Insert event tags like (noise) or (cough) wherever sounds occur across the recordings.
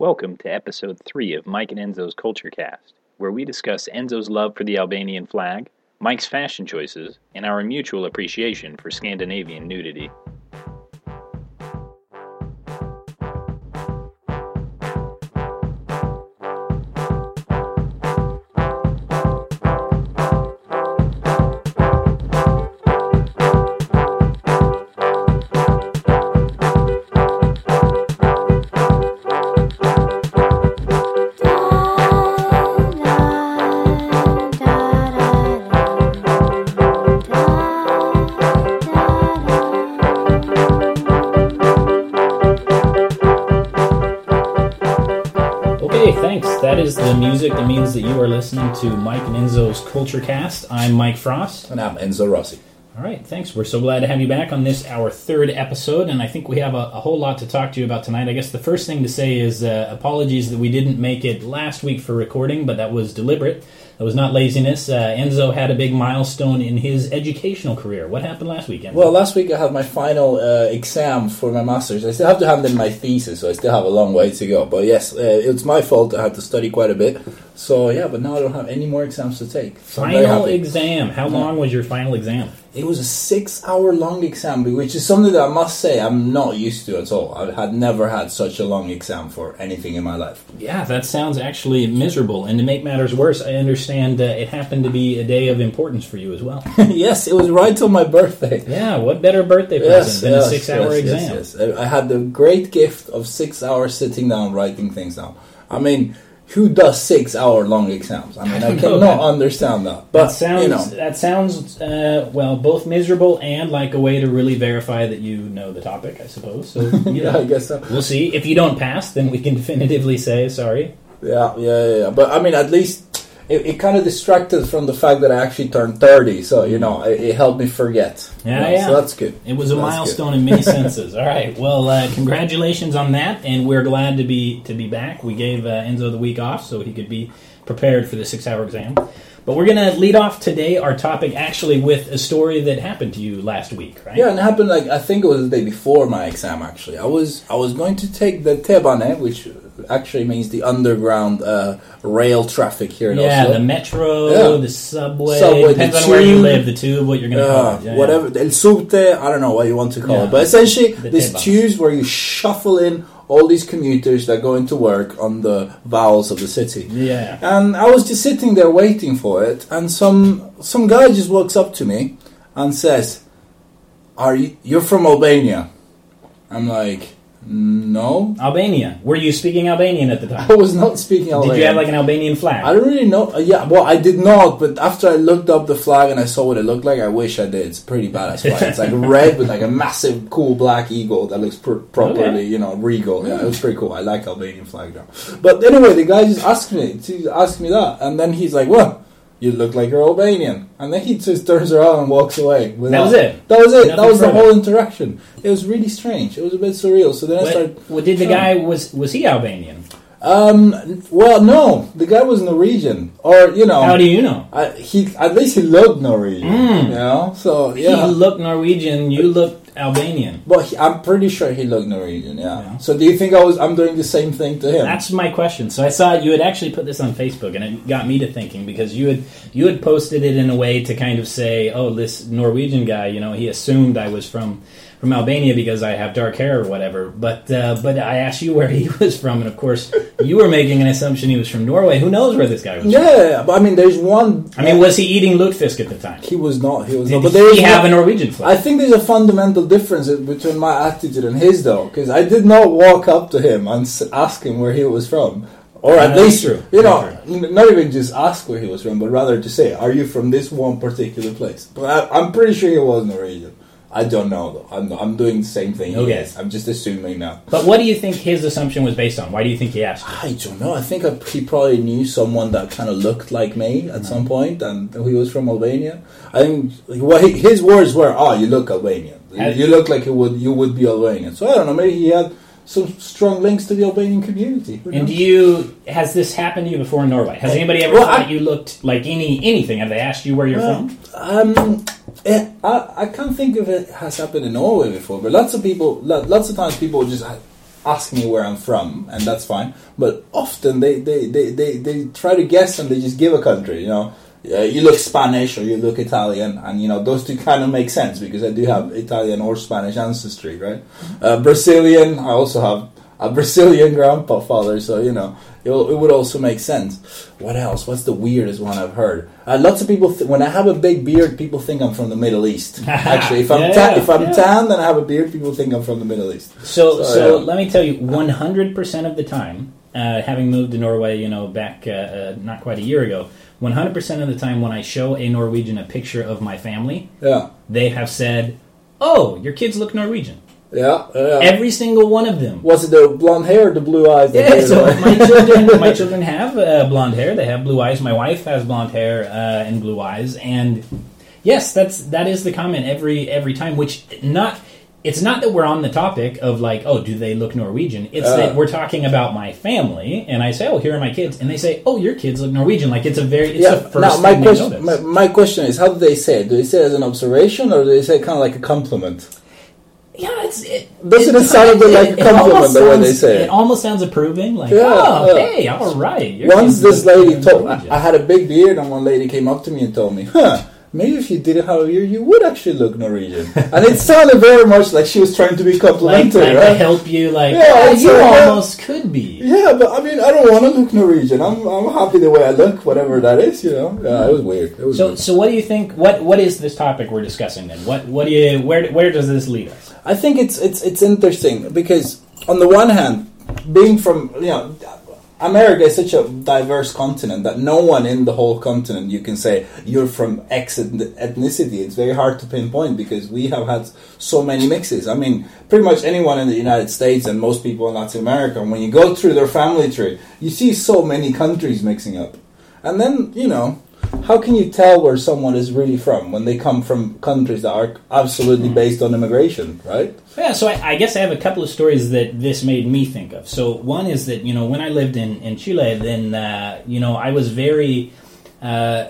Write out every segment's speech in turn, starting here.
Welcome to episode 3 of Mike and Enzo's Culture Cast, where we discuss Enzo's love for the Albanian flag, Mike's fashion choices, and our mutual appreciation for Scandinavian nudity. To Mike and Enzo's Culture Cast. I'm Mike Frost. And I'm Enzo Rossi. All right, thanks. We're so glad to have you back on this, our third episode, and I think we have a, a whole lot to talk to you about tonight. I guess the first thing to say is uh, apologies that we didn't make it last week for recording, but that was deliberate. That was not laziness. Uh, Enzo had a big milestone in his educational career. What happened last weekend? Well, last week I had my final uh, exam for my master's. I still have to hand in my thesis, so I still have a long way to go. But yes, uh, it's my fault. I had to study quite a bit. So yeah, but now I don't have any more exams to take. So final exam. How long was your final exam? It was a six-hour-long exam, which is something that I must say I'm not used to at all. I had never had such a long exam for anything in my life. Yeah, that sounds actually miserable. And to make matters worse, I understand uh, it happened to be a day of importance for you as well. (laughs) yes, it was right till my birthday. yeah, what better birthday present than a six-hour yes, exam? Yes, yes. I I had the great gift of six hours sitting down writing things down. I mean, who does six hour long exams? I mean, I, (laughs) know, cannot understand that. But that sounds you know, that sounds uh, well both miserable and like a way to really verify that you know the topic, I suppose. So (laughs) you yeah, I guess so. we'll see. If you don't pass, then we can definitively say sorry. Yeah, yeah, yeah. yeah. But I mean, at least it, it kind of distracted from the fact that I actually turned thirty. So you know, it, it helped me forget. Yeah, You know, yeah. So that's good. It was a That's milestone in many senses. All right. Well, uh, congratulations on that, and we're glad to be to be back. We gave uh, Enzo the week off so he could be prepared for the six-hour exam. But we're going to lead off today our topic actually with a story that happened to you last week, right? Yeah, and it happened like I think it was the day before my exam. Actually, I was I was going to take the T-bane, which actually means the underground uh, rail traffic here in Yeah, Oslo. the metro, Yeah. the subway, Subway, depends the on where you live, the tube, what you're going to Yeah, call it. Yeah, whatever. El subte, I don't know what you want to call Yeah. it. But essentially, The these tubes where you shuffle in all these commuters that go into work on the vowels of the city. Yeah. And I was just sitting there waiting for it, and some some guy just walks up to me and says, "Are you you're from Albania?" I'm like, "No, Albania. Were you speaking Albanian at the time? (laughs) I was not speaking Albanian." Did you have like an Albanian flag? I don't really know. Uh, yeah, well, I did not. But after I looked up the flag and I saw what it looked like, I wish I did. It's pretty badass flag. It's like (laughs) red with like a massive, cool black eagle that looks pr- properly, Okay. you know, regal. Yeah, it was pretty cool. I like Albanian flag now. But anyway, the guy just asked me to ask me that, and then he's like, "Well, you look like you're Albanian," and then he just turns around and walks away. without- was it? That was it. Nothing that was the whole interaction. It was really strange. It was a bit surreal. So then I What, started. what did the guy was was he Albanian? Um. Well, no, the guy was Norwegian, or you know. How do you know? I, he at least he looked Norwegian, Mm. you know. So yeah, He looked Norwegian. You looked Albanian. but he, I'm pretty sure he looked Norwegian. Yeah. Yeah. So do you think I was? I'm doing the same thing to him? That's my question. So I saw you had actually put this on Facebook, and it got me to thinking because you had you had posted it in a way to kind of say, "Oh, this Norwegian guy, you know, he assumed I was from from Albania because I have dark hair or whatever." But uh, but I asked you where (laughs) he was from, and of course you were making an assumption he was from Norway. Who knows where this guy was? yeah, from? but I mean, there's one. I mean, was he eating lutefisk at the time? he was not? He was Did not. But there he have a Norwegian flag? I think there's a fundamental difference between my attitude and his, though, because I did not walk up to him and ask him where he was from. Or at least, true. you know, n- not even just ask where he was from, but rather to say, "Are you from this one particular place?" But I, I'm pretty sure he was Norwegian. I don't know. I'm, I'm doing the same thing. Okay. is. I'm just assuming now. but what do you think his assumption was based on? Why do you think he asked? you? I don't know. I think I, he probably knew someone that kind of looked like me at some point, and he was from Albania. I think well, he, his words were, "Oh, you look Albanian. Has- You look like you would you would be Albanian." So I don't know. Maybe he had some strong links to the Albanian community. And do you has this happened to you before in Norway? Has anybody ever Well, thought I- you looked like any anything? Have they asked you where you're Well, from? Um, eh, I, I can't think of it has happened in Norway before, but lots of people, lots of times people just, ask me where I'm from, and that's fine. But often they they, they, they, they try to guess and they just give a country. You know, uh, you look Spanish or you look Italian, and you know those two kind of make sense because I do have Italian or Spanish ancestry, right? Uh, Brazilian, I also have a Brazilian grandfather, so you know it, it would also make sense. What else? What's the weirdest one I've heard? Uh, lots of people, th- when I have a big beard, people think I'm from the Middle East. (laughs) Actually, if I'm Yeah, ta- if I'm yeah. tan, then I have a beard, people think I'm from the Middle East. So, So, so yeah. let me tell you, 100% of the time, uh, having moved to Norway, you know, back uh, uh, not quite a year ago, 100% of the time when I show a Norwegian a picture of my family, Yeah, they have said, "Oh, your kids look Norwegian." Yeah, yeah. Every single one of them. Was it the blonde hair or the blue eyes? that Yeah, so my children, (laughs) my children have uh, blonde hair. They have blue eyes. My wife has blonde hair uh, and blue eyes. And yes, that's that is the comment every every time. Which not it's not that we're on the topic of like, oh, do they look Norwegian? It's Uh. that we're talking about my family, and I say, oh, here are my kids, and they say, oh, your kids look Norwegian. Like it's a very it's yeah. the first Now my question, notice. my, my question is, how do they say it? Do they say it as an observation or do they say it kind of like a compliment? Yeah, it's it. Doesn't it sound a bit like a compliment the way they say it? It almost sounds approving. Like, Yeah, oh, yeah. hey, all right. your Once this lady told, I, I had a big beard, and one lady came up to me and told me, "Huh, maybe if you didn't have a beard, you would actually look Norwegian." (laughs) and it sounded very much like she was trying to be complimentary, like to right? help you, like, Yeah, "Ah, it's you like, yeah. almost could be. Yeah, but I mean, I don't want to look Norwegian. I'm, I'm happy the way I look, whatever that is, you know. Yeah, it was weird. It was So, weird. so what do you think? What what is this topic we're discussing then? What what do you where where does this lead us? I think it's it's it's interesting because on the one hand, being from you know America is such a diverse continent that no one in the whole continent you can say you're from X ethnicity. It's very hard to pinpoint because we have had so many mixes. I mean, pretty much anyone in the United States and most people in Latin America, when you go through their family tree, you see so many countries mixing up, and then you know. How can you tell where someone is really from when they come from countries that are absolutely based on immigration, right? Yeah, so I, I guess I have a couple of stories that this made me think of. So one is that you know when I lived in in Chile, then uh, you know I was very uh,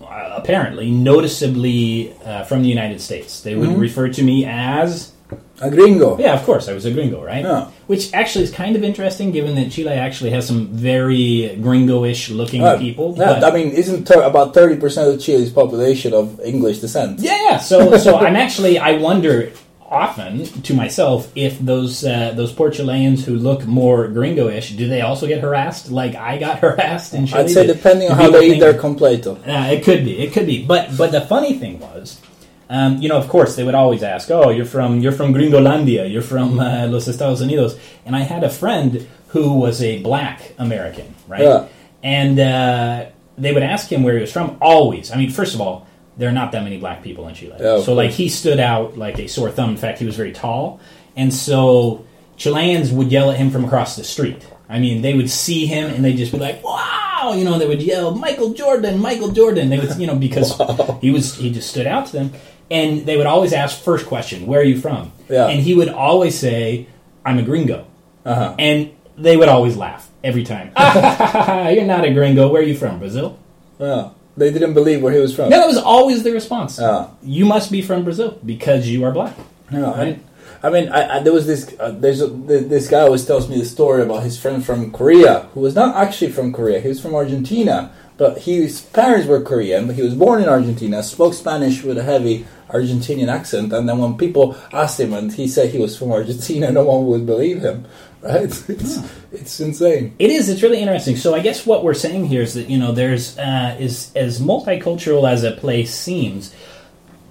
apparently noticeably uh, from the United States. They would Mhm. refer to me as A gringo. yeah, of course, I was a gringo, right? Yeah. Which actually is kind of interesting, given that Chile actually has some very gringo-ish looking Uh, people. yeah, I mean, isn't ter- about thirty percent of Chile's population of English descent? Yeah, yeah. So, so I'm actually I wonder often to myself if those uh, those poor Chileans who look more gringo-ish do they also get harassed like I got (laughs) harassed in Chile? I'd say depending on how they eat their completo. Uh, it could be, it could be. But but the funny thing was. Um, you know, of course, they would always ask, "Oh, you're from you're from Gringolandia, you're from uh, Los Estados Unidos," and I had a friend who was a black American, right? Yeah. And uh, they would ask him where he was from. Always, I mean, first of all, there are not that many black people in Chile, so like he stood out like a sore thumb. In fact, he was very tall, and so Chileans would yell at him from across the street. I mean, they would see him and they'd just be like, "Wow!" You know, they would yell, "Michael Jordan, Michael Jordan!" They would, you know, because (laughs) he was he just stood out to them, and they would always ask first question, "Where are you from?" Yeah. And he would always say, "I'm a gringo," Uh-huh. and they would always laugh every time. (laughs) You're not a gringo. Where are you from? Brazil? Yeah. They didn't believe where he was from. No, that was always the response. Yeah. You must be from Brazil because you are black. Yeah, I- Right. I mean, I, I, there was this. Uh, there's a, th- this guy always tells me the story about his friend from Korea, who was not actually from Korea. He was from Argentina, but he, his parents were Korean. But he was born in Argentina, spoke Spanish with a heavy Argentinian accent, and then when people asked him and he said he was from Argentina, (laughs) no one would believe him. Right? (laughs) It's it's insane. It is. It's really interesting. So I guess what we're saying here is that you know there's uh, is as multicultural as a place seems.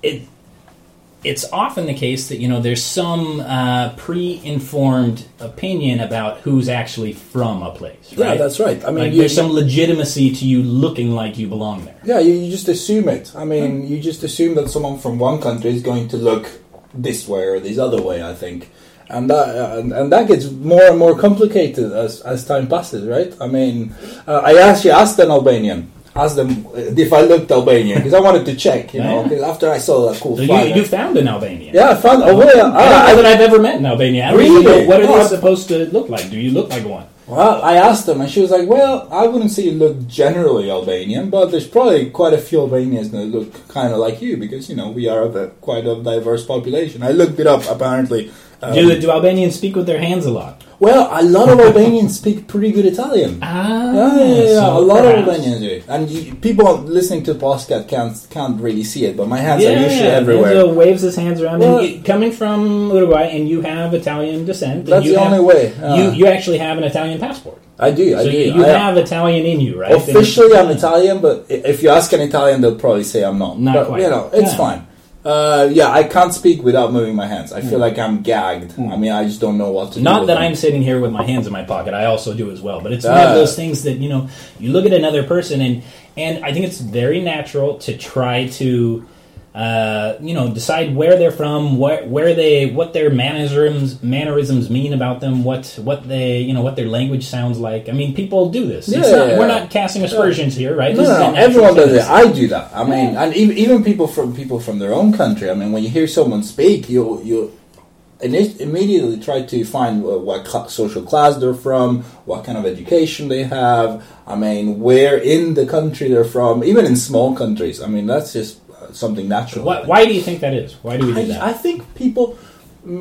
It it's often the case that you know there's some uh, pre-informed opinion about who's actually from a place. Yeah, Right? that's right. I mean, like you- there's some legitimacy to you looking like you belong there. Yeah, you, you just assume it. I mean, you just assume that someone from one country is going to look this way or this other way. I think, and that uh, and, and that gets more and more complicated as as time passes, right? I mean, uh, I actually asked an Albanian, asked them uh, if I looked Albanian because I wanted to check, you know, Yeah. 'cause after I saw that cool So flag. you, you found an Albanian. yeah, I found. Oh, yeah, I don't I, know that I've ever met an Albanian. I Really? know what are they supposed to look like? Do you look like one? Well, I asked them, and she was like, "Well, I wouldn't say you look generally Albanian, but there's probably quite a few Albanians that look kind of like you because you know we are a, quite a diverse population." I looked it up. Apparently, do do Albanians speak with their hands a lot? Well, a lot of Albanians speak pretty good Italian. Ah, Yeah, yeah, yeah. so a lot perhaps. of Albanians do. And you, people listening to the podcast can't can't really see it, but my hands Yeah, are usually everywhere. Enzo waves his hands around. Well- you, coming from Uruguay, and you have Italian descent. That's the have- only way. Uh, you you actually have an Italian passport, I do. I so do. you, you I- have Italian in you, right? Officially, I'm Italian, but if you ask an Italian, they'll probably say I'm not. Not but, quite. You know, it's fine. Uh, yeah, I can't speak without moving my hands. I Hmm. feel like I'm gagged. I mean, I just don't know what to do. Not with that them. I'm sitting here with my hands in my pocket. I also do as well. But it's one Ah. of those things that you know you look at another person and and I think it's very natural to try to uh, you know decide where they're from, where where they what their mannerisms mannerisms mean about them, what what they you know what their language sounds like. I mean, people do this. Yeah, not- yeah, we're not casting aspersions here, right? No, no, no. Everyone does it. I do that. I mean, Yeah. and even, even people from people from their own country. I mean, when you hear someone speak, you you immediately try to find what social class they're from, what kind of education they have. I mean, where in the country they're from. Even in small countries. I mean, that's just something natural. Why, why do you think that is? Why do we do I, that? I think people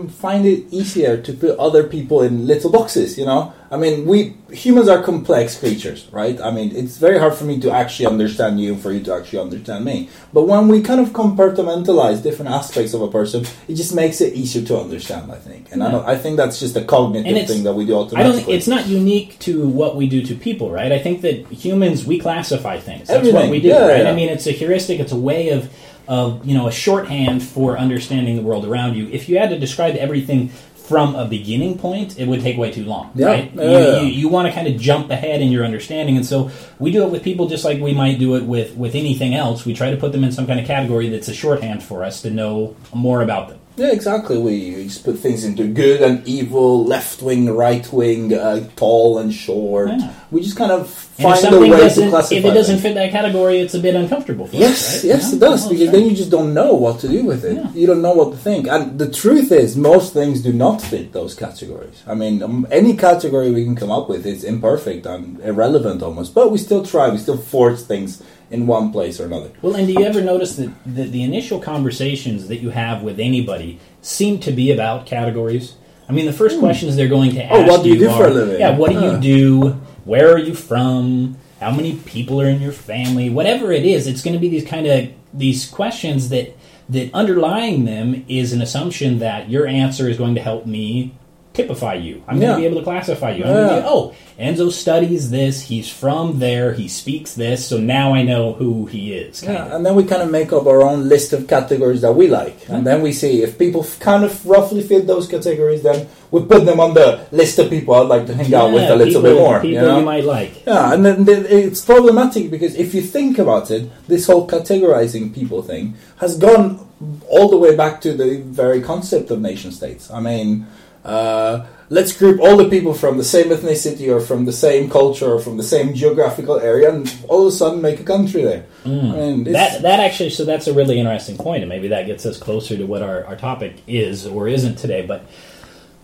find it easier to put other people in little boxes. You know, I mean, we humans are complex creatures, right? I mean, it's very hard for me to actually understand you for you to actually understand me. But when we kind of compartmentalize different aspects of a person, it just makes it easier to understand. I think, and I, don't, I think that's just a cognitive thing that we do I automatically. don't it's not unique to what we do to people, right? I think that humans we classify things. That's what Everything. we do, Yeah, right? yeah. I mean, it's a heuristic. It's a way of of you know a shorthand for understanding the world around you. If you had to describe everything from a beginning point, it would take way too long, Yeah. right? Yeah, you, you, you want to kind of jump ahead in your understanding, and so we do it with people just like we might do it with with anything else. We try to put them in some kind of category that's a shorthand for us to know more about them. Yeah, exactly. We, just put things into good and evil, left wing, right wing, uh, tall and short. Yeah. We just kind of find a way to classify. if it doesn't fit that category, it's a bit uncomfortable for Yes, us, right? yes, Yeah. it does because then you just don't know what to do with it. Yeah. You don't know what to think, and the truth is, most things do not fit those categories. I mean, um, any category we can come up with is imperfect and irrelevant almost, but we still try. We still force things in one place or another. Well, and do you ever notice that the, the initial conversations that you have with anybody seem to be about categories? I mean, the first questions they're going to ask Hmm. Oh, what do you do are, for a living? Yeah, what do Huh. you do? Where are you from? How many people are in your family? Whatever it is, it's going to be these kind of these questions that that underlying them is an assumption that your answer is going to help me typify you. I'm going to be able to classify you. I'm going to Yeah. be, oh, Enzo studies this. He's from there. He speaks this. So now I know who he is. kind of. And then we kind of make up our own list of categories that we like, and mm-hmm. then we see if people f- kind of roughly fit those categories. Then we put them on the list of people I'd like to hang out with a little people, bit more. People you know? might like. Yeah, and then, then it's problematic because if you think about it, this whole categorizing people thing has gone all the way back to the very concept of nation states. I mean, uh, let's group all the people from the same ethnicity or from the same culture or from the same geographical area and all of a sudden make a country there. Mean, That that actually, so that's a really interesting point, and maybe that gets us closer to what our, our topic is or isn't today. But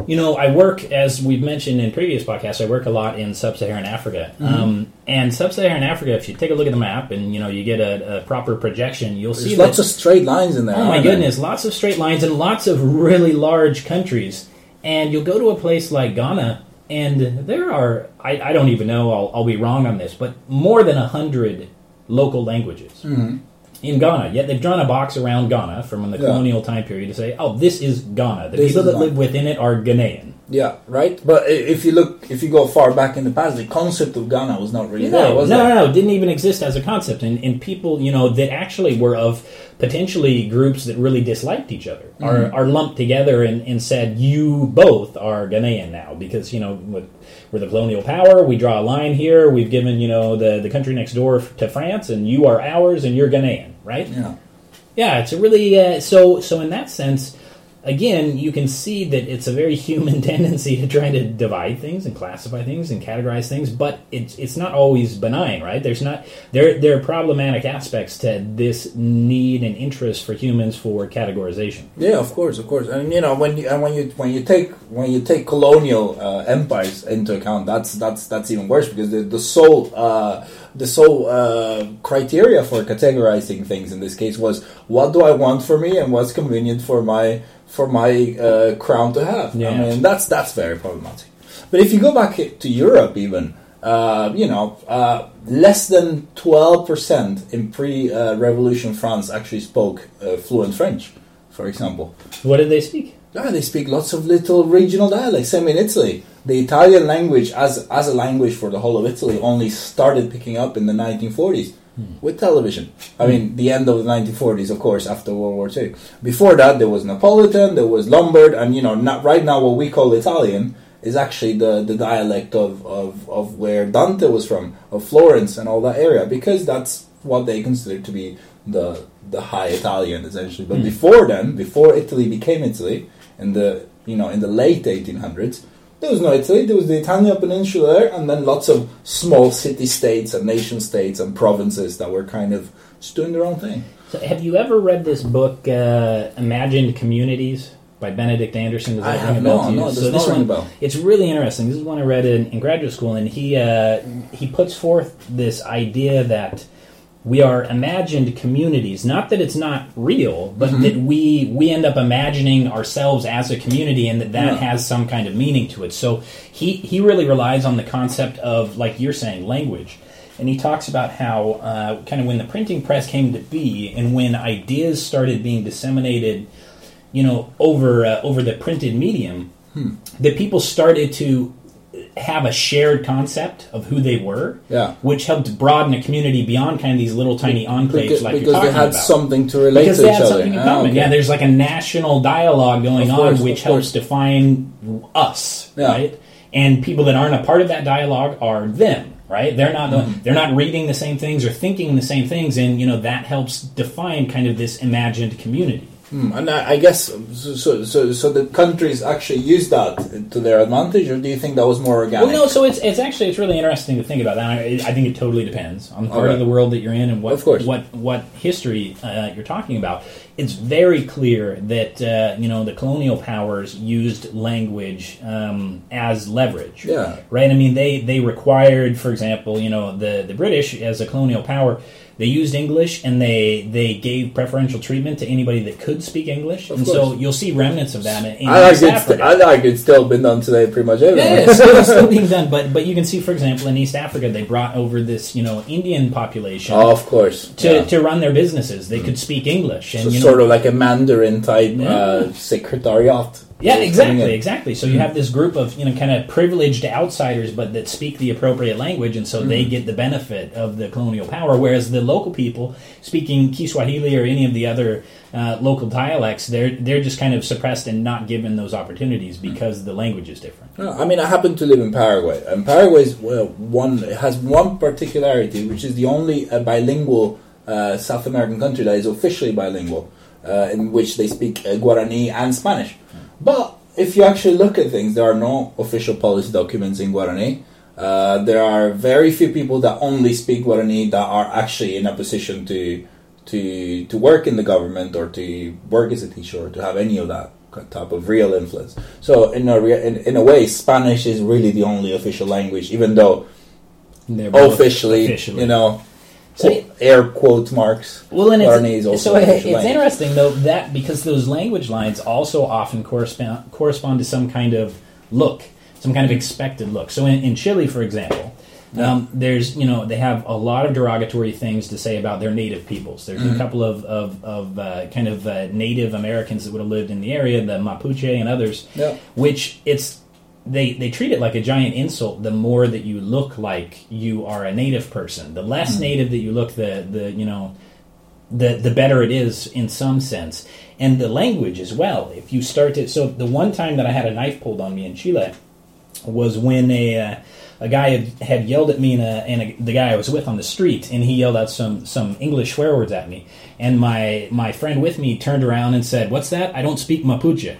you know, I work as we've mentioned in previous podcasts. I work a lot in sub-Saharan Africa, Mm-hmm. um, and sub-Saharan Africa. If you take a look at the map and you know you get a, a proper projection, you'll see there's that lots of straight lines in there. Oh my aren't there? goodness, lots of straight lines and lots of really large countries. And you'll go to a place like Ghana, and there are, I, I don't even know, I'll, I'll be wrong on this, but more than a hundred local languages Mm-hmm. in Ghana. Yet they've drawn a box around Ghana from the Yeah. colonial time period to say, oh, this is Ghana. The This people that Ghana. live within it are Ghanaian. Yeah, right. But if you look, if you go far back in the past, the concept of Ghana was not really there, No, was no, it? no, no, it didn't even exist as a concept. And, and people, you know, that actually were of potentially groups that really disliked each other Mm-hmm. are, are lumped together and, and said, you both are Ghanaian now because, you know, with- we're the colonial power. We draw a line here. We've given, you know, the, the country next door to France, and you are ours, and you're Ghanaian, right? Yeah. Yeah, it's a really uh, so so in that sense. Again, you can see that it's a very human (laughs) tendency to try to divide things and classify things and categorize things, but it's it's not always benign, right? There's not there there are problematic aspects to this need and interest for humans for categorization. Yeah, of course, of course, and you know when you and when you when you take when you take colonial uh, empires into account, that's that's that's even worse because the the sole uh, the sole uh, criteria for categorizing things in this case was what do I want for me and what's convenient for my for my uh, crown to have. Yeah. I mean, that's that's very problematic. But if you go back to Europe, even uh, you know, uh, less than twelve percent in pre-revolution France actually spoke uh, fluent French, for example. What did they speak? Yeah, they speak lots of little regional dialects. Same in Italy. The Italian language, as as a language for the whole of Italy, only started picking up in the 1940s Hmm. with television. I mean, the end of the 1940s, of course, after World War II. Before that, there was Napolitan, there was Lombard, and you know, not right now what we call Italian is actually the, the dialect of, of, of where Dante was from, of Florence and all that area, because that's what they considered to be the the high Italian essentially. But hmm. before then, before Italy became Italy, in the you know in the late 1800s, there was no Italy. There was the Italian peninsula there, and then lots of small city states and nation states and provinces that were kind of just doing their own thing. So have you ever read this book, uh, Imagined Communities? By Benedict Anderson. Does that I ring have a bell no, to you? no, so this one, bell. It's really interesting. This is one I read in, in graduate school, and he uh, he puts forth this idea that we are imagined communities. Not that it's not real, but Mm-hmm. that we we end up imagining ourselves as a community, and that that Yeah. has some kind of meaning to it. So he he really relies on the concept of, like you're saying, language. And he talks about how, uh, kind of, when the printing press came to be, and when ideas started being disseminated, you know, over uh, over the printed medium, Hmm. that people started to have a shared concept of who they were, Yeah. which helped broaden a community beyond kind of these little tiny enclaves Because, like you're because they had about. something to relate because to they each had other. something in Ah, okay. Yeah, there's like a national dialogue going Of on, which helps course. define us, Yeah. right? And people that aren't a part of that dialogue are them, right? They're not Mm-hmm. they're not reading the same things or thinking the same things, and you know that helps define kind of this imagined community. Hmm, and I, I guess so, so. So so the countries actually used that to their advantage, or do you think that was more organic? Well, no. So it's it's actually it's really interesting to think about that. I, I think it totally depends on the part of the world that you're in and what Of course. what what history uh, you're talking about. It's very clear that uh, you know the colonial powers used language um, as leverage. Yeah. Right. I mean, they they required, for example, you know, the the British as a colonial power. They used English and they, they gave preferential treatment to anybody that could speak English, Of and so you'll see remnants of that in, in I like it's, Africa. I like it's still been done today, pretty much everywhere. Yeah, it's still, it's still being (laughs) done, but but you can see, for example, in East Africa, they brought over this you know Indian population Oh, of course. to, yeah. to run their businesses. They could speak English, and so you know, sort of like a Mandarin type Yeah. uh, secretariat. Yeah, exactly, exactly. So you have this group of you know kind of privileged outsiders, but that speak the appropriate language, and so they get the benefit of the colonial power, whereas the local people speaking Kiswahili or any of the other uh, local dialects, they're they're just kind of suppressed and not given those opportunities because the language is different. No, I mean, I happen to live in Paraguay, and Paraguay is well, one it has one particularity, which is the only uh, bilingual uh, South American country that is officially bilingual, uh, in which they speak uh, Guarani and Spanish. But if you actually look at things, there are no official policy documents in Guarani. Uh, there are very few people that only speak Guarani that are actually in a position to to to work in the government or to work as a teacher or to have any of that type of real influence. So in a rea- in, in a way, Spanish is really the only official language, even though officially, officially. you know, So- air quote marks. Well, and it's, also so an it- official it's language. interesting though that because those language lines also often correspond correspond to some kind of look, some kind of expected look. So in, in Chile, for example, um, there's you know they have a lot of derogatory things to say about their native peoples. There's Mm-hmm. a couple of of, of uh, kind of uh, Native Americans that would have lived in the area, the Mapuche and others, Yeah. which it's they they treat it like a giant insult the more that you look like you are a native person the less Hmm. native that you look the the you know the the better it is in some sense and the language as well if you start to so the one time that i had a knife pulled on me in chile was when a uh, a guy had, had yelled at me and, a, and a, the guy I was with on the street, and he yelled out some, some English swear words at me. And my, my friend with me turned around and said, What's that? I don't speak Mapuche.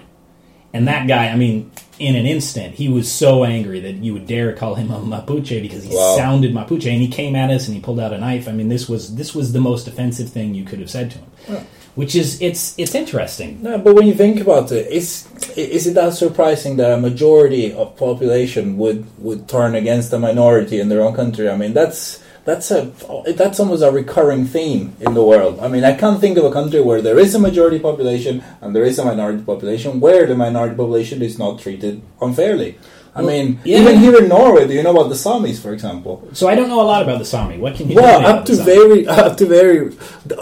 And that guy, I mean, in an instant, he was so angry that you would dare call him a Mapuche because he Wow. sounded Mapuche, and he came at us and he pulled out a knife. I mean, this was this was the most offensive thing you could have said to him. Which is it's it's interesting. No, but when you think about it, is is it that surprising that a majority of population would would turn against a minority in their own country? I mean, that's that's a that's almost a recurring theme in the world. I mean, I can't think of a country where there is a majority population and there is a minority population where the minority population is not treated unfairly. I mean, yeah. even here in Norway, do you know about the Samis, for example? So I don't know a lot about the Sami. What can you Well, up to very, (laughs) up to very,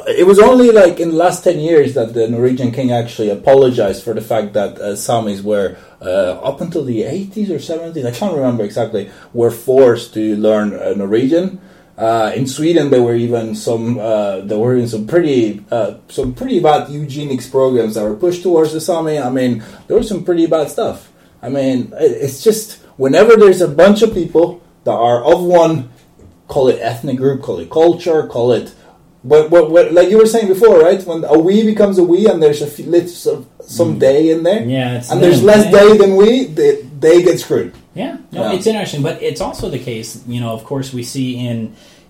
it was only like in the last ten years that the Norwegian king actually apologized for the fact that uh, Samis were uh, up until the eighties or seventies, I can't remember exactly, were forced to learn uh, Norwegian. Uh, in Sweden, there were even some uh, there were even some pretty uh, some pretty bad eugenics programs that were pushed towards the Sami. I mean, there was some pretty bad stuff. I mean, it's just whenever there's a bunch of people that are of one, call it ethnic group, call it culture, call it. But, but, but like you were saying before, right? When a we becomes a we, and there's a few, some, some day in there, Yeah, and there's less day than we, they, they get screwed. Yeah, no, Yeah. it's interesting, but it's also the case. You know, of course, we see in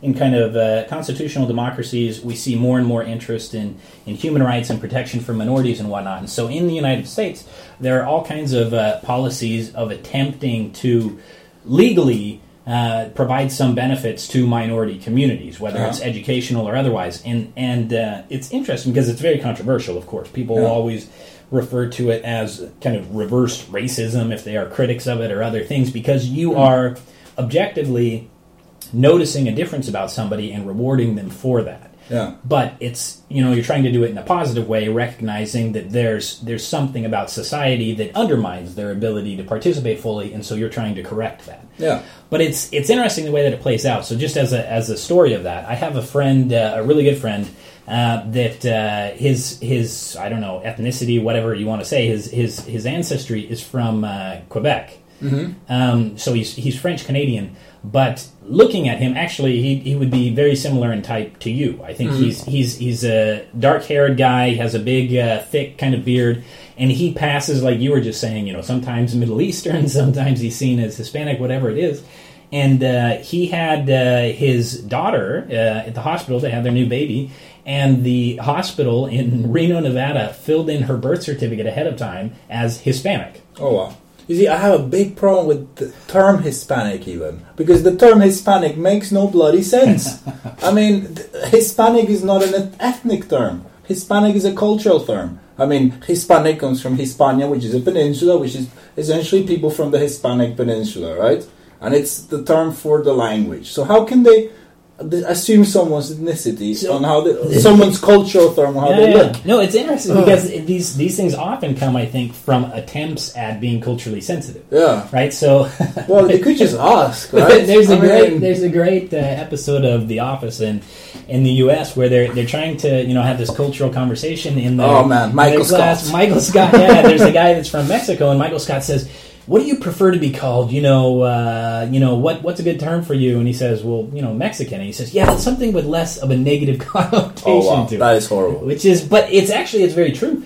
in kind of uh, constitutional democracies, we see more and more interest in in human rights and protection for minorities and whatnot. And so, in the United States, there are all kinds of uh, policies of attempting to legally. Uh, provide some benefits to minority communities, whether Uh-huh. it's educational or otherwise, and and uh, it's interesting because it's very controversial. Of course, people Yeah. always refer to it as kind of reverse racism if they are critics of it or other things because you are objectively noticing a difference about somebody and rewarding them for that. Yeah. But it's you know you're trying to do it in a positive way, recognizing that there's there's something about society that undermines their ability to participate fully, and so you're trying to correct that. Yeah. But it's it's interesting the way that it plays out. So just as a as a story of that, I have a friend, uh, a really good friend, uh, that uh, his his I don't know ethnicity, whatever you want to say, his his his ancestry is from uh, Quebec. Um, so he's he's French Canadian. But looking at him, actually, he, he would be very similar in type to you. I think he's he's he's a dark haired guy. He has a big, uh, thick kind of beard, and he passes like you were just saying. You know, sometimes Middle Eastern, (laughs) sometimes he's seen as Hispanic, whatever it is. And uh, he had uh, his daughter uh, at the hospital. They had their new baby, and the hospital in Reno, Nevada, filled in her birth certificate ahead of time as Hispanic. Oh wow. You see, I have a big problem with the term Hispanic even because the term Hispanic makes no bloody sense. (laughs) I mean, Hispanic is not an ethnic term. Hispanic is a cultural term. I mean, Hispanic comes from Hispania, which is a peninsula, which is essentially people from the Hispanic Peninsula, right? And it's the term for the language. So how can they th- assume someone's ethnicity So- on how they, someone's cultural term on how Yeah, they yeah. look? No, it's interesting because these these things often come, I think, from attempts at being culturally sensitive, Yeah. right? So, (laughs) Well, they could just ask, right? (laughs) there's a I great there's a great uh, episode of The Office in in the U.S. where they're they're trying to you know have this cultural conversation in the Oh, man, Michael their class. Scott. Michael Scott, yeah. there's a guy that's from Mexico, and Michael Scott says. What do you prefer to be called? You know, uh, you know what? What's a good term for you? And he says, "Well, you know, Mexican." And he says, "Yeah, but something with less of a negative (laughs) connotation Oh wow, to it." that is horrible. which is but it's actually it's very true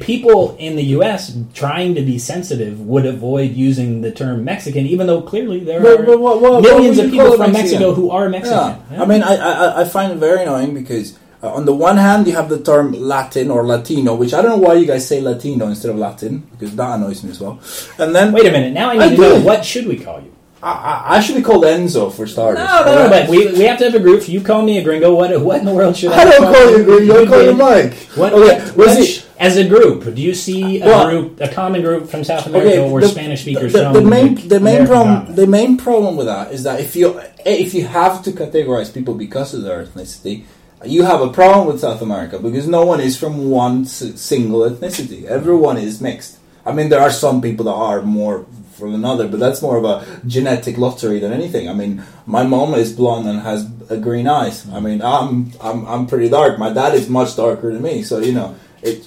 people in the us trying to be sensitive would avoid using the term mexican even though clearly there But- are but what- what- millions of would you call people from mexico who are mexican Yeah. I mean, I, I I find it very annoying because uh, on the one hand you have the term Latin or Latino, which I don't know why you guys say Latino instead of Latin because that annoys me as well. And then wait a minute now i I need to know what should we call you I, I, I should be called Enzo for starters. no no no but we, we have to have a group you call me a gringo what what in the world should i, (laughs) I don't call you a Gringo, I call you. Mike. what, okay, what- what sh- as a group do you see a Well- group a common group from south america Okay, or the- spanish speakers the, from the main the main American problem the main problem with that is that if you if you have to categorize people because of their ethnicity, you have a problem with South America because no one is from one single ethnicity. Everyone is mixed. I mean, there are some people that are more from another, but that's more of a genetic lottery than anything. I mean, my mom is blonde and has green eyes. I mean, I'm I'm I'm pretty dark. My dad is much darker than me, so you know it.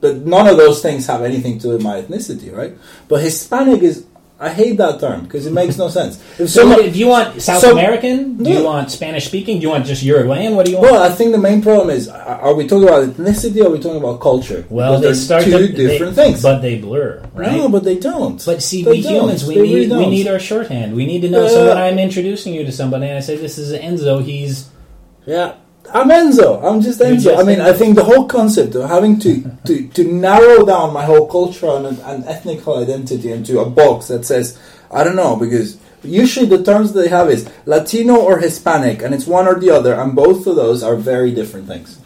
But none of those things have anything to do with my ethnicity, right? But Hispanic is. I hate that term because it makes no sense. (laughs) If So, do you want South so- American? Do you want Spanish speaking? Do you want just Uruguayan? What do you want? well, I think the main problem is: are we talking about ethnicity or are we talking about culture? Well, Because they start two to, different they- things. but they blur, right? No, but they don't. But see, They we don't. humans, we They need really we need our shorthand. We need to know. so uh, when I'm introducing you to somebody and I say this is Enzo, he's Yeah, I'm Enzo. I'm just Enzo. just I mean, I think the whole concept of having to, to, to narrow down my whole cultural and, and ethnical identity into a box that says, I don't know, because usually the terms they have is Latino or Hispanic, and it's one or the other, and both of those are very different things.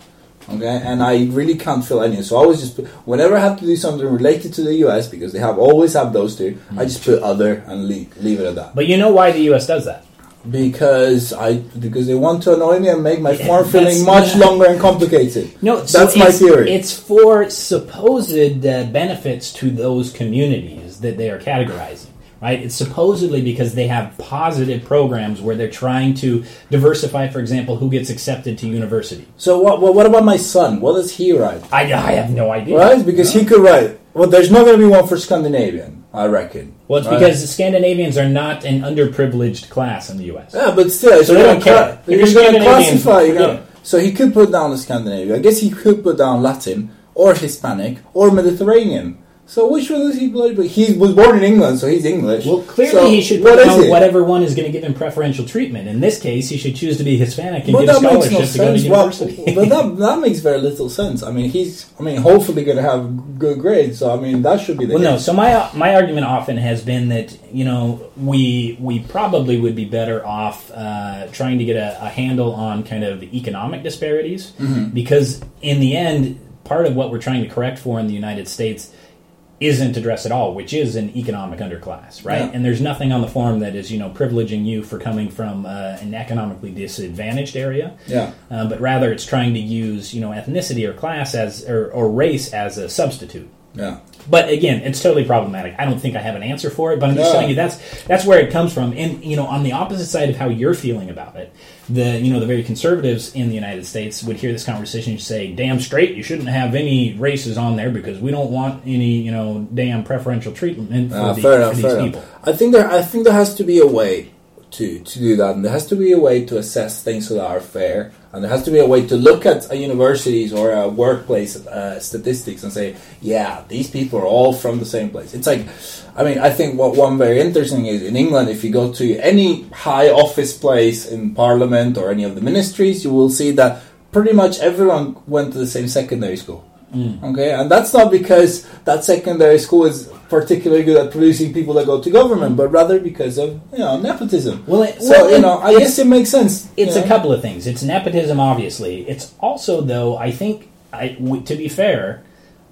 Okay, and I really can't fill any. So I always just put, whenever I have to do something related to the U.S. because they have always have those 2 I just put other and leave, leave it at that. But you know why the U.S. does that? Because I because they want to annoy me and make my form (laughs) filling much longer and complicated. No, That's my theory. It's for supposed uh, benefits to those communities that they are categorizing. Right? It's supposedly because they have positive programs where they're trying to diversify, for example, who gets accepted to university. So what? What, what about my son? What does he write? I, I have no idea. Right? Because he could write. Well, there's not going to be one for Scandinavian, I reckon. Well, it's because the Scandinavians are not an underprivileged class in the U.S. Yeah, but still, So they don't care. You're If going you're to classify. You know. forget So he could put down the Scandinavian. I guess he could put down Latin or Hispanic or Mediterranean. So which one is he play? But he was born in England, so he's English. Well, clearly So he should what put is down it? whatever one is going to give him preferential treatment. In this case, he should choose to be Hispanic and But get a that makes scholarship no to go to sense. Well, (laughs) but that that makes very little sense. I mean, he's. I mean, hopefully going to have good grades. So I mean, that should be the. Well, no. So my my argument often has been that you know we we probably would be better off uh, trying to get a, a handle on kind of economic disparities Mm-hmm. because in the end, part of what we're trying to correct for in the United States isn't addressed at all, which is an economic underclass, right? Yeah. And there's nothing on the form that is you know privileging you for coming from uh, an economically disadvantaged area. Yeah. Uh, but rather it's trying to use you know ethnicity or class as or, or race as a substitute. Yeah. But again, it's totally problematic. I don't think I have an answer for it, but I'm just telling you that's that's where it comes from. And you know, on the opposite side of how you're feeling about it, the you know the very conservatives in the United States would hear this conversation and say, "Damn straight, you shouldn't have any races on there because we don't want any you know damn preferential treatment for, Ah, the, for enough. these people." enough. I think there. I think there has to be a way to to do that, and there has to be a way to assess things that are fair, and there has to be a way to look at a universities or a workplace uh, statistics and say, yeah, these people are all from the same place. It's like, I mean, I think what one very interesting is in England, if you go to any high office place in Parliament or any of the ministries, you will see that pretty much everyone went to the same secondary school. Okay, and that's not because that secondary school is particularly good at producing people that go to government, but rather because of you know nepotism. Well, it- so well, you know, I guess it makes sense. It's you a couple of things. It's nepotism, obviously. It's also, though, I think, I, w- to be fair,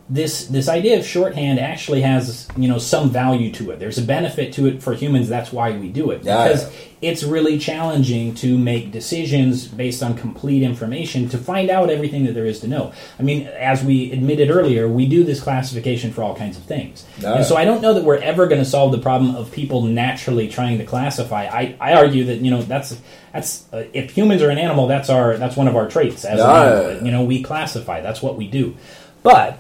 this this idea of shorthand actually has you know some value to it. There's a benefit to it for humans. That's why we do it Yeah, because yeah. It's really challenging to make decisions based on complete information to find out everything that there is to know. I mean, as we admitted earlier, we do this classification for all kinds of things, and so I don't know that we're ever going to solve the problem of people naturally trying to classify. I, I argue that you know that's that's uh, if humans are an animal, that's our that's one of our traits as an animal. You know, we classify. That's what we do, but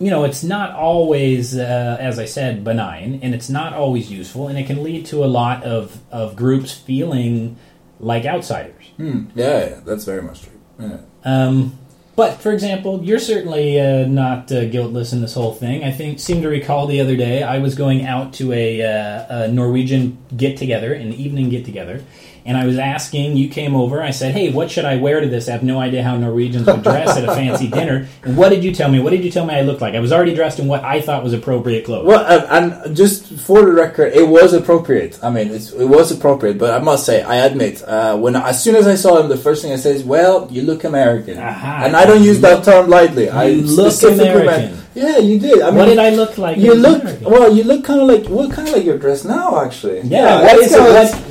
you know, it's not always, uh, as I said, benign, and it's not always useful, and it can lead to a lot of, of groups feeling like outsiders. Hmm, yeah, yeah, that's very much true. Yeah. Um, but for example, you're certainly uh, not uh, guiltless in this whole thing. I think seem to recall the other day I was going out to a, uh, a Norwegian get together, an evening get together, and I was asking. You came over. I said, "Hey, what should I wear to this?" I have no idea how Norwegians would dress at a fancy (laughs) dinner. And what did you tell me? What did you tell me I looked like? I was already dressed in what I thought was appropriate clothes. Well, uh, and just for the record, it was appropriate. I mean, it's, it was appropriate, but I must say, I admit, uh, when as soon as I saw him, the first thing I said is, "Well, you look American," Aha. and I don't use that term lightly. I You look American. Yeah, you did. I mean, what did I look like? You look well. You look kind of like well, kind of like you're dressed now, actually. Yeah, what it's is it?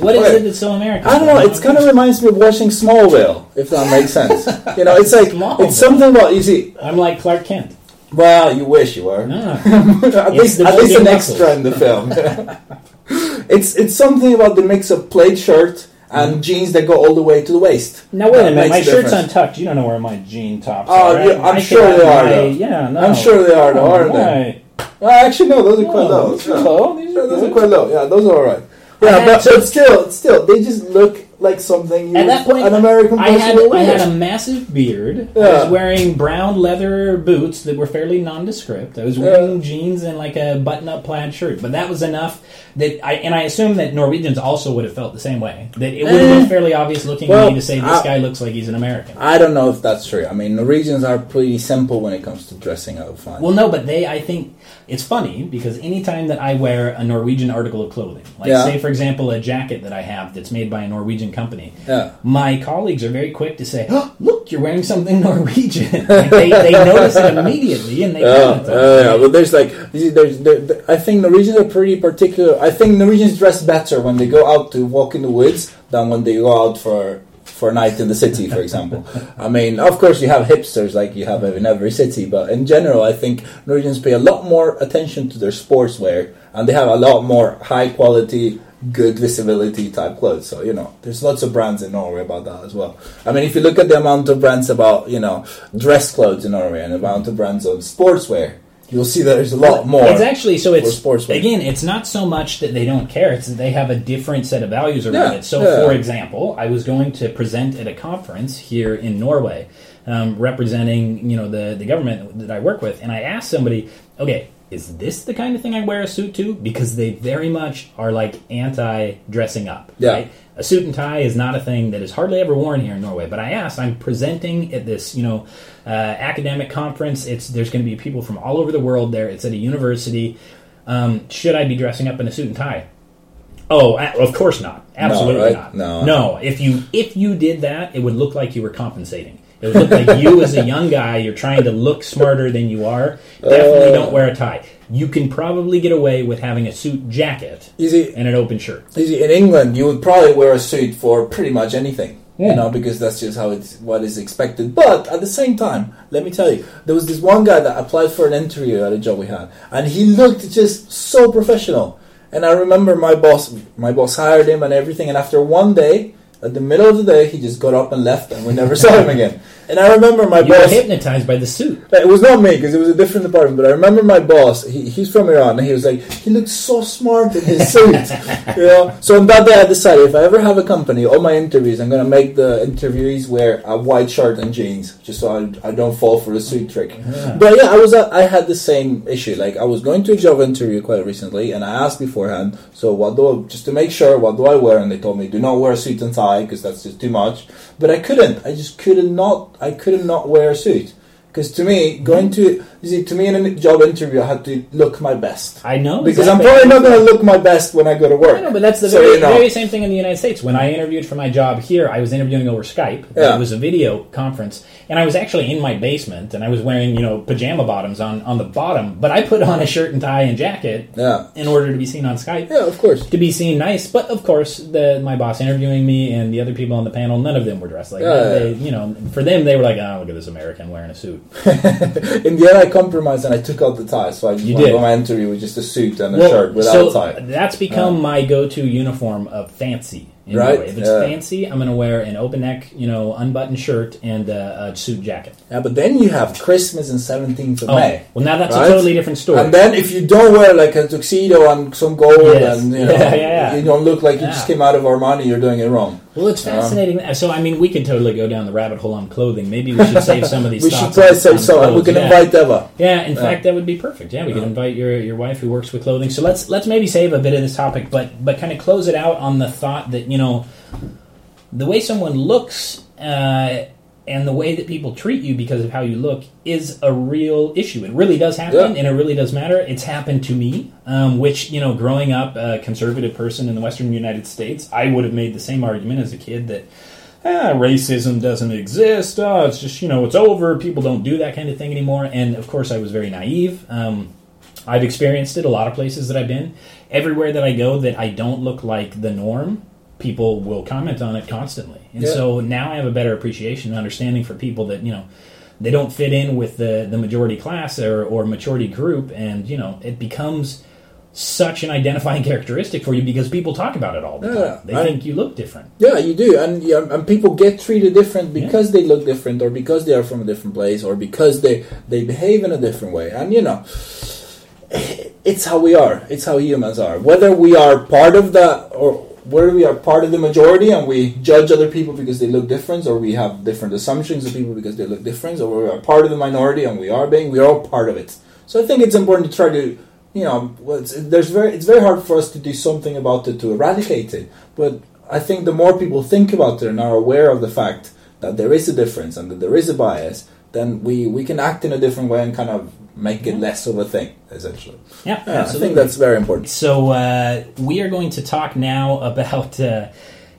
What, what is it that's so American? I don't know. It kind of reminds me of watching Smallville, if that makes sense. (laughs) you know, it's like Smallville. it's something about you see. I'm like Clark Kent. Well, you wish you were. No. (laughs) at It's least, at least an extra in the film. (laughs) it's it's something about the mix of plaid shirt and jeans that go all the way to the waist. Now wait a minute, my shirt's difference. untucked. You don't know where my jean tops Oh, are. yeah, I- I'm I sure they are, my- though. Yeah, no. I'm sure they are, though, Oh, aren't they? Well, uh, actually, no, those are quite Oh, low. these are low. These Yeah, are those are quite low. Yeah, those are all right. Yeah, but, but still, still, they just look like something you At that point, an American I person had would I wear. had a massive beard. I was wearing brown leather boots that were fairly nondescript. I was wearing jeans and like a button-up plaid shirt. But that was enough that I and I assume that Norwegians also would have felt the same way. That it would have been fairly obvious looking Eh. Well, to me to say this I- guy looks like he's an American. I don't know if that's true. I mean, Norwegians are pretty simple when it comes to dressing up. Fine. Well, no, but they, I think, it's funny because anytime that I wear a Norwegian article of clothing, like Yeah. say, for example, a jacket that I have that's made by a Norwegian company, Yeah. my colleagues are very quick to say, oh, "Look, you're wearing something (laughs) Norwegian." like they, they notice it immediately and they Yeah, comment on yeah, it. yeah, but there's like there's there, there- I think Norwegians are pretty particular. I think Norwegians dress better when they go out to walk in the woods than when they go out for for a night in the city, for example. I mean, of course, you have hipsters like you have in every city, but in general, I think Norwegians pay a lot more attention to their sportswear, and they have a lot more high quality. Good visibility type clothes, so you know there's lots of brands in Norway about that as well. I mean, if you look at the amount of brands about you know dress clothes in Norway and the amount of brands of sportswear, you'll see that there's a lot more. It's actually so. It's sportswear. again. It's not so much that they don't care; it's that they have a different set of values around Yeah, it. So, yeah. for example, I was going to present at a conference here in Norway, um, representing you know the the government that I work with, and I asked somebody, "Okay, is this the kind of thing I wear a suit to?" Because they very much are like anti dressing up. Yeah. Right? A suit and tie is not a thing that is hardly ever worn here in Norway. But I asked, I'm presenting at this, you know, uh, academic conference. It's there's going to be people from all over the world there. It's at a university. Um, should I be dressing up in a suit and tie? Oh, of course not. Absolutely right? not. No. no. If you if you did that, it would look like you were compensating. It would look like you, as a young guy, you're trying to look smarter than you are. Definitely Uh. don't wear a tie. You can probably get away with having a suit jacket see, and an open shirt. see, in England, you would probably wear a suit for pretty much anything. Yeah. You know, because that's just how it's what is expected. But at the same time, let me tell you, there was this one guy that applied for an interview at a job we had, and he looked just so professional. And I remember my boss, my boss hired him and everything. And after one day, at the middle of the day, he just got up and left, and we never saw him again. And I remember my You boss. hypnotized by the suit. It was not me because it was a different department. But I remember my boss. He, he's from Iran, and he was like, he looked so smart in his suit. (laughs) you know. So on that day, I decided if I ever have a company, all my interviews, I'm gonna make the interviewees wear a white shirt and jeans, just so I, I don't fall for the suit trick. Yeah. But yeah, I was I had the same issue. Like I was going to a job interview quite recently, and I asked beforehand. So what do I, just to make sure what do I wear? And they told me do not wear a suit and tie because that's just too much. But I couldn't. I just couldn't not. I couldn't not wear a suit because to me going to you see to me in a job interview I had to look my best I know because exactly. I'm probably not going to look my best when I go to work. I know, but that's the So, very, you know. very same thing in the United States. When I interviewed for my job here, I was interviewing over Skype. Yeah. It was a video conference, and I was actually in my basement, and I was wearing, you know, pajama bottoms on, on the bottom, but I put on a shirt and tie and jacket Yeah, in order to be seen on Skype. yeah, of course. To be seen nice, but of course, the my boss interviewing me and the other people on the panel, none of them were dressed like Yeah, that. yeah. They, you know, for them, they were like, "Oh, look at this American wearing a suit." (laughs) In the end, I compromised and I took out the tie, so I You went did. on my interview with just a suit and a shirt without so a tie. that's become my go-to uniform of fancy. In Right. If it's yeah. fancy, I'm going to wear an open neck, you know, unbuttoned shirt and uh, a suit jacket. Yeah, but then you have Christmas and 17th of Oh, May. well, now that's Right? a totally different story. And then if you don't wear like a tuxedo and some gold Yes. and you (laughs) know Yeah, yeah, yeah. you don't look like you Yeah. just came out of Armani, you're doing it wrong. Well, it's Um, fascinating. so, I mean, we could totally go down the rabbit hole on clothing. Maybe we should save some of these. We should probably on- say on so, and we can yeah. invite Eva. Yeah, in Yeah. fact, that would be perfect. Yeah, we could invite your your wife who works with clothing. So let's let's maybe save a bit of this topic, but but kind of close it out on the thought that you know the way someone looks uh, and the way that people treat you because of how you look is a real issue. It really does happen, Yeah. and it really does matter. It's happened to me, um, which you know, growing up a conservative person in the Western United States, I would have made the same argument as a kid that ah, racism doesn't exist. Oh, it's just you know, it's over. People don't do that kind of thing anymore. And of course, I was very naive. Um, I've experienced it a lot of places that I've been. Everywhere that I go, that I don't look like the norm, people will comment on it constantly. And Yeah. so now I have a better appreciation and understanding for people that you know they don't fit in with the the majority class or or majority group, and you know it becomes such an identifying (laughs) characteristic for you because people talk about it all the Yeah, time. They I- think you look different. Yeah, you do, and yeah, and people get treated different because they look different, or because they are from a different place, or because they they behave in a different way. And you know, (sighs) it's how we are. It's how humans are. Whether we are part of the or whether we are part of the majority and we judge other people because they look different, or we have different assumptions of people because they look different, or we are part of the minority and we are being, we are all part of it. So I think it's important to try to, you know, there's very, it's very hard for us to do something about it to eradicate it. But I think the more people think about it and are aware of the fact that there is a difference and that there is a bias, then we, we can act in a different way and kind of make it less of a thing, essentially. Yeah, Yeah, I think that's very important. So uh, we are going to talk now about uh,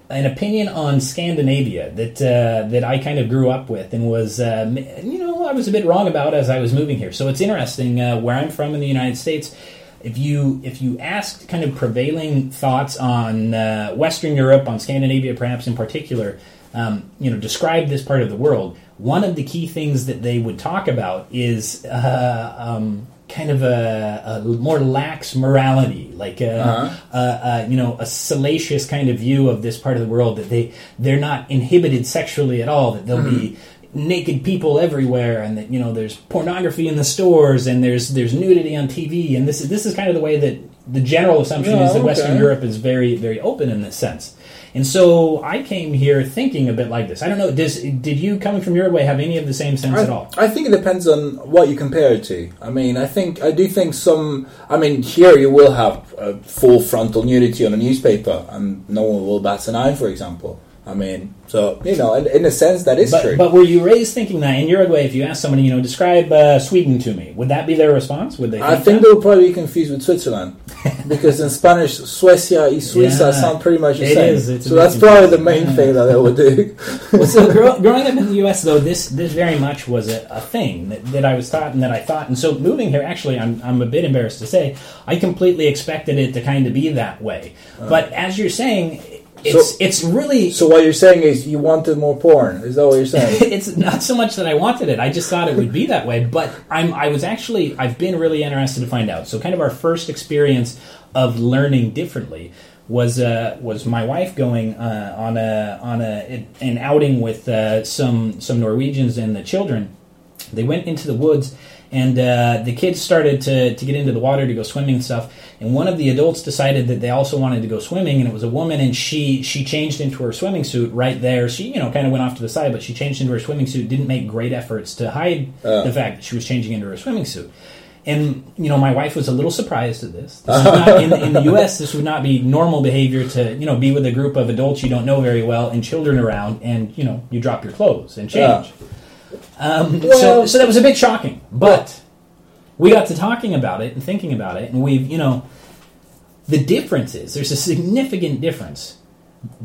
an opinion on Scandinavia that uh, that I kind of grew up with and was uh, m- you know I was a bit wrong about as I was moving here. So it's interesting uh, where I'm from in the United States. If you if you asked kind of prevailing thoughts on uh, Western Europe, on Scandinavia, perhaps in particular, um, you know, describe this part of the world. One of the key things that they would talk about is uh, um, kind of a, a more lax morality, like a, Uh-huh. a, a, you know a salacious kind of view of this part of the world that they they're not inhibited sexually at all. That there'll be naked people everywhere, and that you know there's pornography in the stores, and there's there's nudity on TV, and this is this is kind of the way that the general assumption Yeah, is that Western. Europe is very very open in this sense. And so I came here thinking a bit like this. I don't know. Does did you coming from Uruguay have any of the same sense I, at all? I think it depends on what you compare it to. I mean, I think I do think some. I mean, here you will have uh, full frontal nudity on a newspaper, and no one will bat an eye, for example. I mean, so you know, in, in a sense, that is But, true. but were you raised thinking that in Uruguay, if you ask somebody, you know, describe uh, Sweden to me, would that be their response? Would they? I think think that? they'll probably be confused with Switzerland (laughs) because in Spanish, Suecia y Suiza Yeah, sound pretty much the it same. is, it's so that's probably the main Yeah. thing that they would do. (laughs) well, so grow, growing up in the U.S., though, this this very much was a, a thing that, that I was taught and that I thought. And so moving here, actually, I'm, I'm a bit embarrassed to say, I completely expected it to kind of be that way. but as you're saying, it's So- it's really so what you're saying is you wanted more porn? Is that what you're saying? (laughs) it's not so much that I wanted it. I just thought it would be that way. But I'm I was actually I've been really interested to find out. So kind of our first experience of learning differently was uh, was my wife going uh, on a on a an outing with uh, some some Norwegians and the children. They went into the woods. And uh, the kids started to, to get into the water to go swimming and stuff. And one of the adults decided that they also wanted to go swimming, and it was a woman, and she she changed into her swimming suit right there. She you know kind of went off to the side, but she changed into her swimming suit. Didn't make great efforts to hide Oh. the fact that she was changing into her swimming suit. And you know, my wife was a little surprised at this. this not, (laughs) in, in the U.S., this would not be normal behavior to you know be with a group of adults you don't know very well and children around, and you know you drop your clothes and change. Yeah. Um, so, Well- so that was a bit shocking, but we got to talking about it and thinking about it, and we've, you know, the difference is there's a significant difference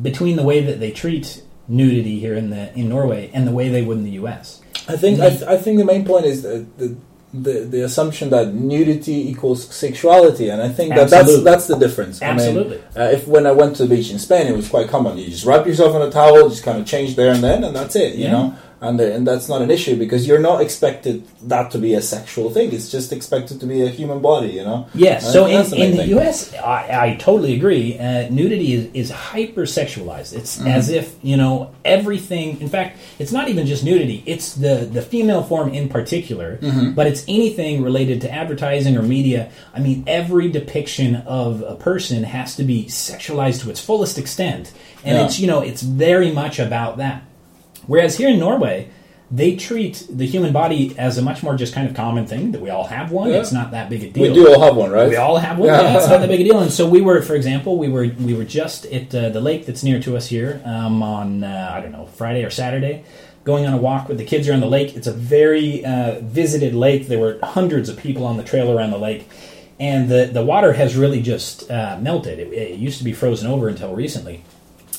between the way that they treat nudity here in the in Norway and the way they would in the U.S. I think I, th- I think the main point is the, the the the assumption that nudity equals sexuality, and I think that that's Absolutely. that's the difference. I mean, Absolutely. uh, if when I went to the beach in Spain, it was quite common. You just wrap yourself in a towel, just kind of change there and then, and that's it. You Yeah. know, and and that's not an issue because you're not expected that to be a sexual thing. It's just expected to be a human body. You know. Yes. I So in, the in the. U.S., I, I totally agree. Uh, nudity is, is hyper sexualized. It's Mm-hmm. as if you know everything. In fact, it's not even just nudity. It's the the female form in particular, Mm-hmm. but it's anything related to advertising or media. I mean, every depiction of a person has to be sexualized to its fullest extent, and Yeah. it's you know it's very much about that. Whereas here in Norway, they treat the human body as a much more just kind of common thing that we all have one. Yeah. It's not that big a deal. We do all have one, right? We all have one. Yeah. Yeah, it's not that big a deal. (laughs) And so we were, for example, we were we were just at uh, the lake that's near to us here um, on uh, I don't know Friday or Saturday, going on a walk with the kids around the lake. It's a very uh, visited lake. There were hundreds of people on the trail around the lake, and the the water has really just uh, melted. It, it used to be frozen over until recently.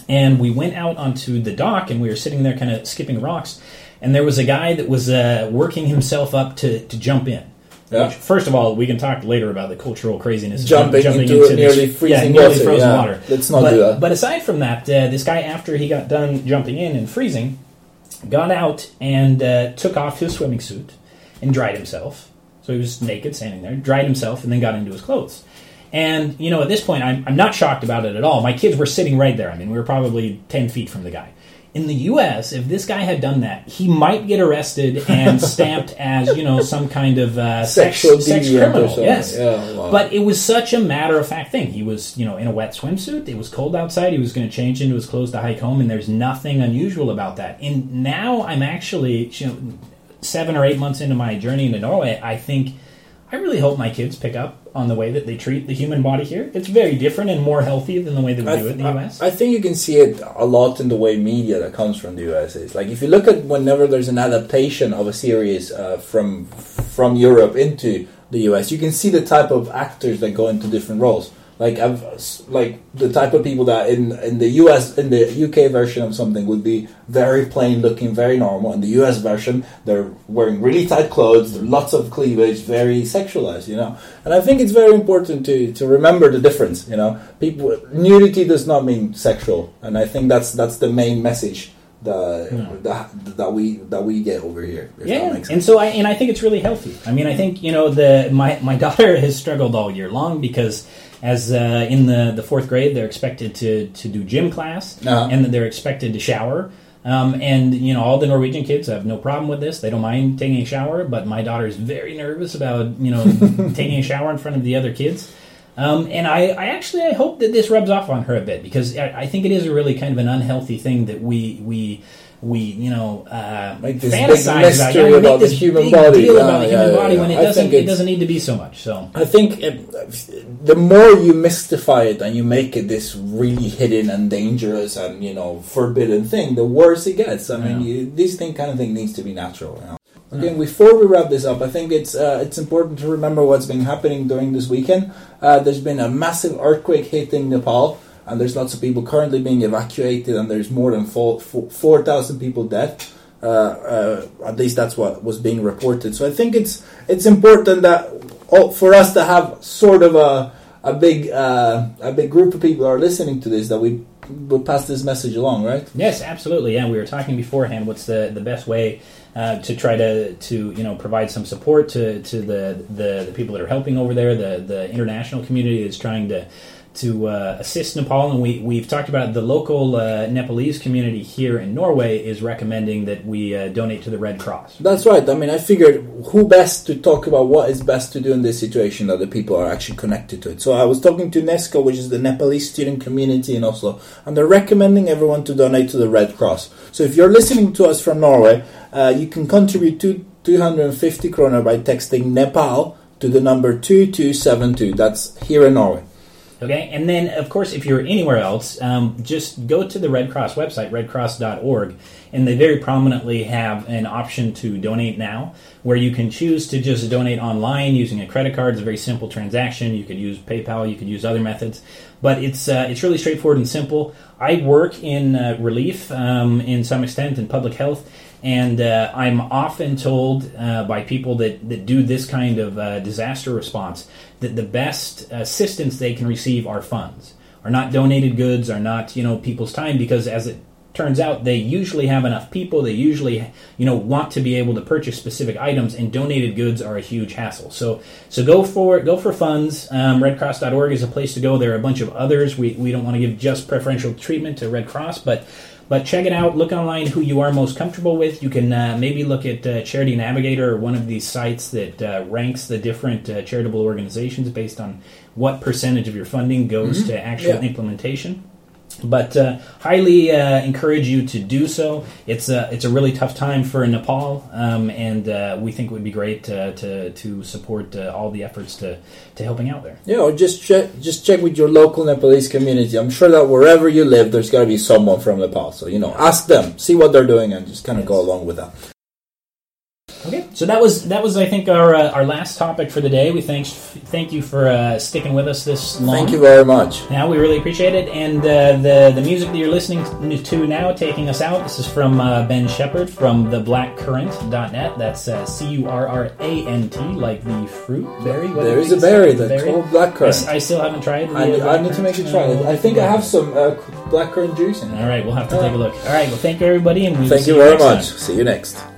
And we went out onto the dock, and we were sitting there, kind of skipping rocks. And there was a guy that was uh, working himself up to, to jump in. Yeah. Which, first of all, we can talk later about the cultural craziness of Jumping jump- into this- nearly freezing yeah, nearly water, frozen yeah. water. Let's not but, do that. But aside from that, uh, this guy, after he got done jumping in and freezing, got out and uh, took off his swimming suit and dried himself. So he was naked, standing there, dried himself, and then got into his clothes. And you know, at this point, I'm, I'm not shocked about it at all. My kids were sitting right there. I mean, we were probably ten feet from the guy, in the U.S., if this guy had done that, he might get arrested and (laughs) stamped as you know some kind of uh, sex, Sexual sex deviant criminal. Yes, Yeah, wow. but it was such a matter of fact thing. He was you know in a wet swimsuit. It was cold outside. He was going to change into his clothes to hike home, and there's nothing unusual about that. And now I'm actually you know seven or eight months into my journey into Norway. I think. I really hope my kids pick up on the way that they treat the human body here. It's very different and more healthy than the way that we I, do it in the I- US. I think you can see it a lot in the way media that comes from the US is. Like if you look at whenever there's an adaptation of a series uh, from from Europe into the US, you can see the type of actors that go into different roles. Like I've like the type of people that in in the US in the UK version of something would be very plain looking, very normal. In the US version, they're wearing really tight clothes, lots of cleavage, very sexualized, you know. And I think it's very important to to remember the difference, you know. People nudity does not mean sexual, and I think that's that's the main message that Hmm. that, that we that we get over here. Yeah, and so I and I think it's really healthy. I mean, I think you know the my my (laughs) daughter has struggled all year long because as uh, in the the fourth grade they're expected to to do gym class Uh-huh. and then they're expected to shower. Um, and you know all the Norwegian kids have no problem with this; they don't mind taking a shower. But my daughter is very nervous about you know (laughs) taking a shower in front of the other kids. Um, and I, I actually I hope that this rubs off on her a bit because I, I think it is a really kind of an unhealthy thing that we we we you know uh, Make this big fantasize mystery Yeah, we make about the this human big body. deal about the human body when it I doesn't it doesn't need to be so much. So I think uh, the more you mystify it and you make it this really hidden and dangerous and you know forbidden thing, the worse it gets. I mean, Yeah. you, this thing kind of thing needs to be natural. You know? Again, before we wrap this up, I think it's uh, it's important to remember what's been happening during this weekend. Uh, there's been a massive earthquake hitting Nepal, and there's lots of people currently being evacuated, and there's more than four four thousand people dead. Uh, uh, at least that's what was being reported. So I think it's it's important that all, for us to have sort of a a big uh, a big group of people are listening to this that we will pass this message along, right? Yes, absolutely. Yeah, we were talking beforehand. What's the, the best way uh, to try to, to you know provide some support to, to the, the, the people that are helping over there, the the international community that's trying to to uh, assist Nepal, and we we've talked about the local uh, Nepalese community here in Norway is recommending that we uh, donate to the Red Cross. That's right. I mean, I figured who best to talk about what is best to do in this situation that the people are actually connected to it. So I was talking to NESCO, which is the Nepalese student community in Oslo, and they're recommending everyone to donate to the Red Cross. So if you're listening to us from Norway, uh, you can contribute to 250 kroner by texting Nepal to the number 2272. That's here in Norway. Okay, and then of course, if you're anywhere else, um, just go to the Red Cross website, redcross.org, and they very prominently have an option to donate now, where you can choose to just donate online using a credit card. It's a very simple transaction. You could use PayPal, you could use other methods, but it's uh, it's really straightforward and simple. I work in uh, relief um, in some extent in public health. And uh, I'm often told uh, by people that, that do this kind of uh, disaster response that the best assistance they can receive are funds, are not donated goods, are not you know people's time, because as it turns out, they usually have enough people. They usually you know want to be able to purchase specific items, and donated goods are a huge hassle. So so go for go for funds. Um, RedCross.org is a place to go. There are a bunch of others. We we don't want to give just preferential treatment to Red Cross, but but check it out. Look online who you are most comfortable with. You can uh, maybe look at uh, Charity Navigator or one of these sites that uh, ranks the different uh, charitable organizations based on what percentage of your funding goes to actual Yeah. implementation. But uh, highly uh, encourage you to do so. It's a it's a really tough time for Nepal, um, and uh, we think it would be great uh, to to support uh, all the efforts to to helping out there. Yeah, or just check just check with your local Nepalese community. I'm sure that wherever you live, there's got to be someone from Nepal. So you know, ask them, see what they're doing, and just kind of go along with that. So that was that was I think our uh, our last topic for the day. We thanks thank you for uh, sticking with us this long. Thank you very much. Now we really appreciate it, and uh, the the music that you're listening to now, taking us out. This is from uh, Ben Shepard from the theblackcurrant.net. That's uh, C U R R A N T, like the fruit berry. What There is a berry that's called I, blackcurrant. s- I still haven't tried. I, uh, I need to make you try it. I think I have some uh, blackcurrant juice in it. All right, we'll have to take a look. All right, well, thank you everybody, and we Thank see you very next time. much. See you next.